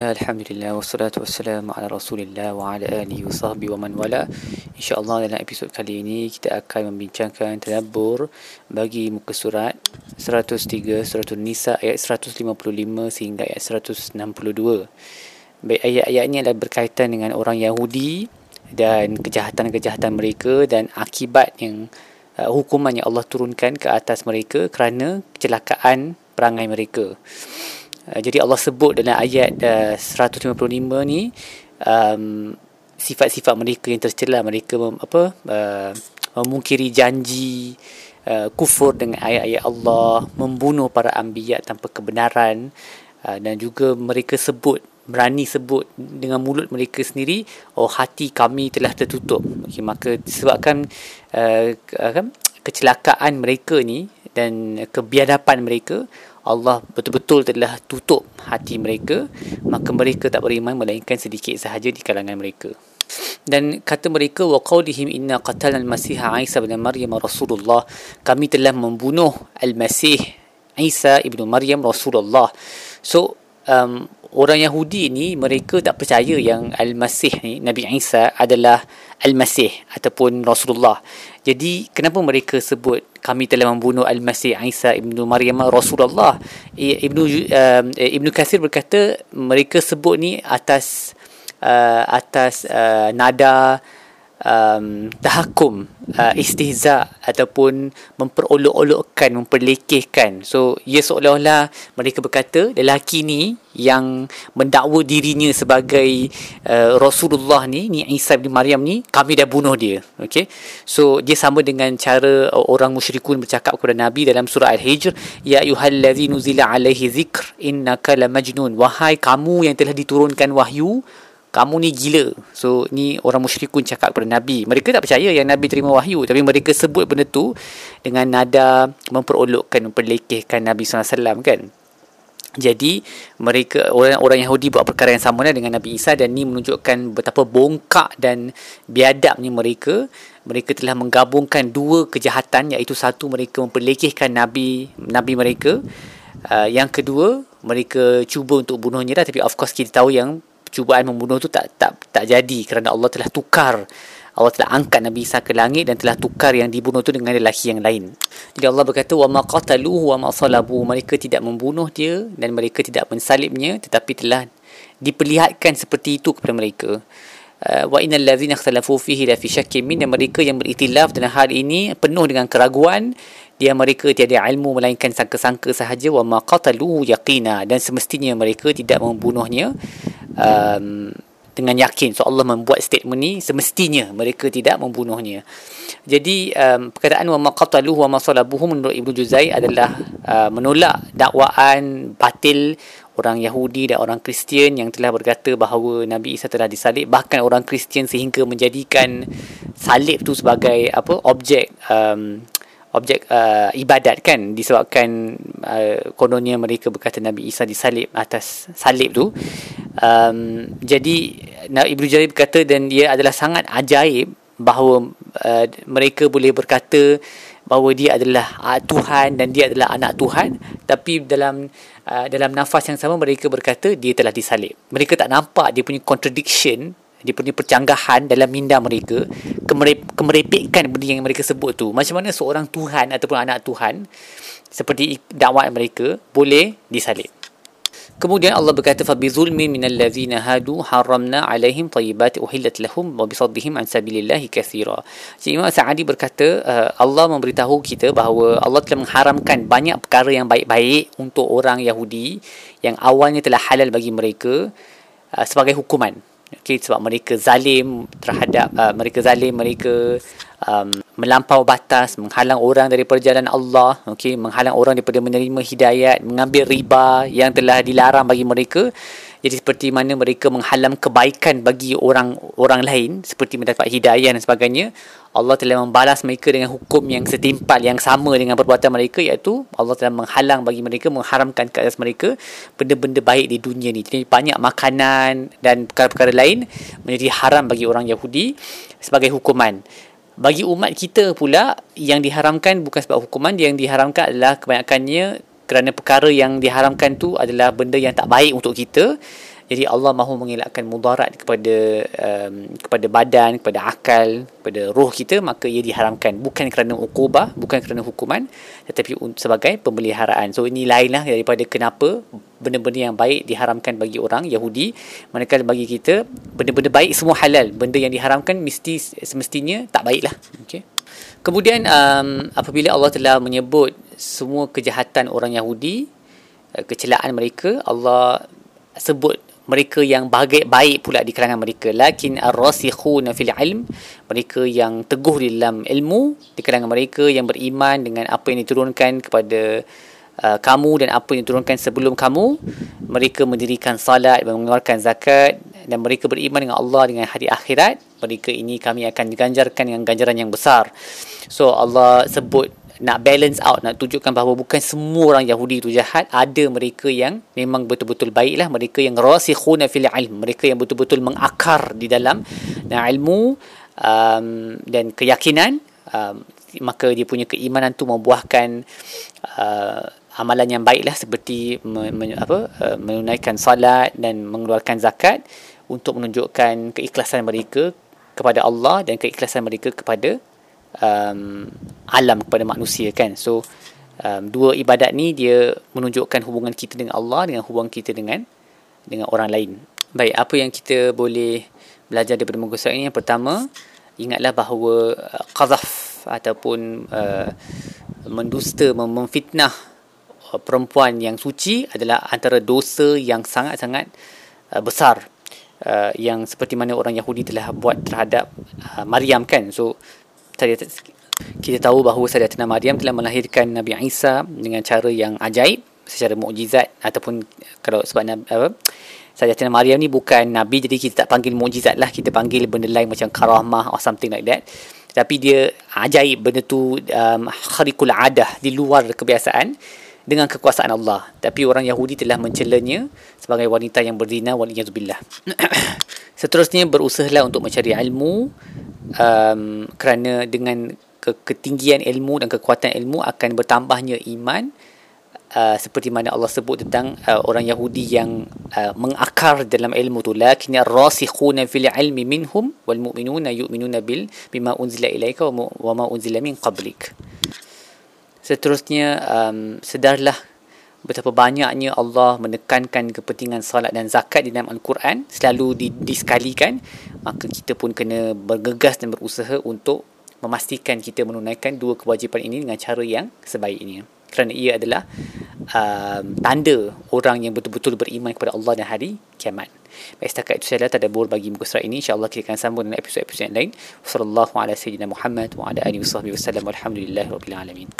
Alhamdulillah wassalatu wassalamu ala Rasulillah wa ala alihi wa sahbihi wa man wala. Insya-Allah dalam episod kali ini kita akan membincangkan tadabbur bagi muka surat 103 surah Nisa ayat 155 sehingga ayat 162. Baik ayat-ayat ini adalah berkaitan dengan orang Yahudi dan kejahatan-kejahatan mereka dan akibat yang uh, hukuman yang Allah turunkan ke atas mereka kerana kecelakaan perangai mereka. Uh, jadi Allah sebut dalam ayat uh, 155 ni um, sifat-sifat mereka yang tercela mereka mem, apa uh, memungkiri janji uh, kufur dengan ayat-ayat Allah membunuh para anbiya tanpa kebenaran. Uh, dan juga mereka sebut berani sebut dengan mulut mereka sendiri oh hati kami telah tertutup. Okay, maka disebabkan uh, kecelakaan mereka ni dan kebiadaban mereka Allah betul-betul telah tutup hati mereka maka mereka tak beriman melainkan sedikit sahaja di kalangan mereka. Dan kata mereka wa qaulihim inna qatalna al-masiha Isa bin Maryam Rasulullah. Kami telah membunuh al-Masih Isa ibnu Maryam Rasulullah. So um, orang Yahudi ni mereka tak percaya yang Al-Masih ni Nabi Isa adalah Al-Masih ataupun Rasulullah. Jadi kenapa mereka sebut kami telah membunuh Al-Masih Isa ibnu Maryam Rasulullah? Ibnu uh, Ibnu Katsir berkata mereka sebut ni atas uh, atas uh, nada um, tahakum uh, istihza ataupun memperolok-olokkan memperlekehkan. So ia seolah-olah mereka berkata lelaki ni yang mendakwa dirinya sebagai uh, Rasulullah ni ni Isa bin Maryam ni kami dah bunuh dia. Okey so dia sama dengan cara orang musyrikun bercakap kepada nabi dalam surah al-hijr ya ayyuhallazi nuzila alaihi zikr innaka lamajnun. Wahai kamu yang telah diturunkan wahyu kamu ni gila. So ni orang musyrikun cakap kepada Nabi. Mereka tak percaya yang Nabi terima wahyu. Tapi mereka sebut benda tu dengan nada memperolokkan, memperlekehkan Nabi SAW kan. Jadi mereka orang-orang Yahudi buat perkara yang sama dengan Nabi Isa dan ni menunjukkan betapa bongkak dan biadabnya mereka. Mereka telah menggabungkan dua kejahatan iaitu satu mereka memperlekehkan Nabi Nabi mereka. Uh, yang kedua mereka cuba untuk bunuhnya dah tapi of course kita tahu yang cubaan membunuh tu tak tak tak jadi kerana Allah telah tukar. Allah telah angkat Nabi Isa ke langit dan telah tukar yang dibunuh tu dengan lelaki yang lain. Jadi Allah berkata wa ma qataluhu wa ma salabu mereka tidak membunuh dia dan mereka tidak mensalibnya tetapi telah diperlihatkan seperti itu kepada mereka. Uh, wa innal ladzina ikhtalafu fihi la fi syakkin min mereka yang beriktilaf dalam hal ini penuh dengan keraguan. Dia mereka tiada ilmu melainkan sangka-sangka sahaja. Wa ma qataluhu yaqina. Dan semestinya mereka tidak membunuhnya um, dengan yakin. So Allah membuat statement ni semestinya. Mereka tidak membunuhnya. Jadi um, perkataan wa maqataluhu wa masalabuhu menurut Ibnu Juzai adalah uh, menolak dakwaan batil orang Yahudi dan orang Kristian yang telah berkata bahawa Nabi Isa telah disalib. Bahkan orang Kristian sehingga menjadikan salib tu sebagai apa objek um, objek uh, ibadat kan disebabkan uh, kononnya mereka berkata Nabi Isa disalib atas salib tu. Um, jadi Ibnu Jarir berkata dan dia adalah sangat ajaib bahawa uh, mereka boleh berkata bahawa dia adalah uh, Tuhan dan dia adalah anak Tuhan. Tapi dalam uh, dalam nafas yang sama mereka berkata dia telah disalib. Mereka tak nampak dia punya contradiction dia punya percanggahan dalam minda mereka kemerepekkan benda yang mereka sebut tu. Macam mana seorang Tuhan ataupun anak Tuhan seperti dakwah mereka boleh disalib. Kemudian Allah berkata fa bizulmin minal ladzina hadu haramna alaihim tayyibat uhillat lahum wa bisaddihim an sabilillahi katsira. Jadi Imam Sa'adi berkata uh, Allah memberitahu kita bahawa Allah telah mengharamkan banyak perkara yang baik-baik untuk orang Yahudi yang awalnya telah halal bagi mereka uh, sebagai hukuman okay, sebab mereka zalim terhadap uh, mereka zalim mereka um, melampau batas menghalang orang dari perjalanan Allah okey menghalang orang daripada menerima hidayat mengambil riba yang telah dilarang bagi mereka. Jadi seperti mana mereka menghalang kebaikan bagi orang orang lain seperti mendapat hidayah dan sebagainya Allah telah membalas mereka dengan hukum yang setimpal yang sama dengan perbuatan mereka iaitu Allah telah menghalang bagi mereka mengharamkan ke atas mereka benda-benda baik di dunia ni. Jadi banyak makanan dan perkara-perkara lain menjadi haram bagi orang Yahudi sebagai hukuman. Bagi umat kita pula yang diharamkan bukan sebab hukuman yang diharamkan adalah kebanyakannya kerana perkara yang diharamkan tu adalah benda yang tak baik untuk kita Jadi Allah mahu mengelakkan mudarat kepada um, kepada badan, kepada akal, kepada roh kita maka ia diharamkan bukan kerana ukubah, bukan kerana hukuman tetapi sebagai pemeliharaan. So ini lainlah daripada kenapa benda-benda yang baik diharamkan bagi orang Yahudi manakala bagi kita benda-benda baik semua halal. Benda yang diharamkan mesti semestinya tak baiklah. Okey. Kemudian um, apabila Allah telah menyebut semua kejahatan orang Yahudi, uh, kecelaan mereka, Allah sebut mereka yang baik baik pula di kalangan mereka. Lakin ar-rasikhuna fil ilm mereka yang teguh di dalam ilmu di kalangan mereka yang beriman dengan apa yang diturunkan kepada uh, kamu dan apa yang diturunkan sebelum kamu mereka mendirikan salat mengeluarkan zakat dan mereka beriman dengan Allah dengan hari akhirat mereka ini kami akan diganjarkan dengan ganjaran yang besar. So Allah sebut nak balance out nak tunjukkan bahawa bukan semua orang Yahudi itu jahat. Ada mereka yang memang betul-betul baiklah mereka yang rasikhuna fil ilm mereka yang betul-betul mengakar di dalam dan ilmu um, dan keyakinan. Um, maka dia punya keimanan tu membuahkan uh, amalan yang baiklah seperti me, me, apa uh, menunaikan salat dan mengeluarkan zakat untuk menunjukkan keikhlasan mereka kepada Allah dan keikhlasan mereka kepada um, alam kepada manusia kan? So um, dua ibadat ni dia menunjukkan hubungan kita dengan Allah dengan hubungan kita dengan dengan orang lain. Baik apa yang kita boleh belajar daripada muka surat ini? Yang pertama ingatlah bahawa uh, qazaf ataupun uh, mendusta memfitnah uh, perempuan yang suci adalah antara dosa yang sangat-sangat uh, besar. Uh, yang seperti mana orang Yahudi telah buat terhadap uh, Maryam kan? So kita tahu bahawa Sayyidatina Maryam telah melahirkan Nabi Isa dengan cara yang ajaib secara mukjizat ataupun kalau sebab apa? Sayyidatina Maryam ni bukan nabi jadi kita tak panggil mukjizat lah. Kita panggil benda lain macam karamah or something like that. Tapi dia ajaib benda tu um, khariqul adah di luar kebiasaan dengan kekuasaan Allah. Tapi orang Yahudi telah mencelanya sebagai wanita yang berzina waliyadzubillah seterusnya berusahalah untuk mencari ilmu um, kerana dengan ke- ketinggian ilmu dan kekuatan ilmu akan bertambahnya iman uh, seperti mana Allah sebut tentang uh, orang Yahudi yang uh, mengakar dalam ilmu tu. Lakin rasikhuna fil ilmi minhum wal mu'minuna yu'minuna bil bima unzila ilaika wa ma unzila min qablik. Seterusnya um, sedarlah betapa banyaknya Allah menekankan kepentingan salat dan zakat di dalam Al-Quran selalu di, disekalikan maka kita pun kena bergegas dan berusaha untuk memastikan kita menunaikan dua kewajipan ini dengan cara yang sebaik ini kerana ia adalah um, tanda orang yang betul-betul beriman kepada Allah dan hari kiamat. Baik setakat itu saya tak ada bagi muka surat ini. InsyaAllah kita akan sambung dengan episod-episod yang lain. Wassalamualaikum warahmatullahi wabarakatuh. Muhammad wa ala alihi wa. Walhamdulillahi rabbil alamin.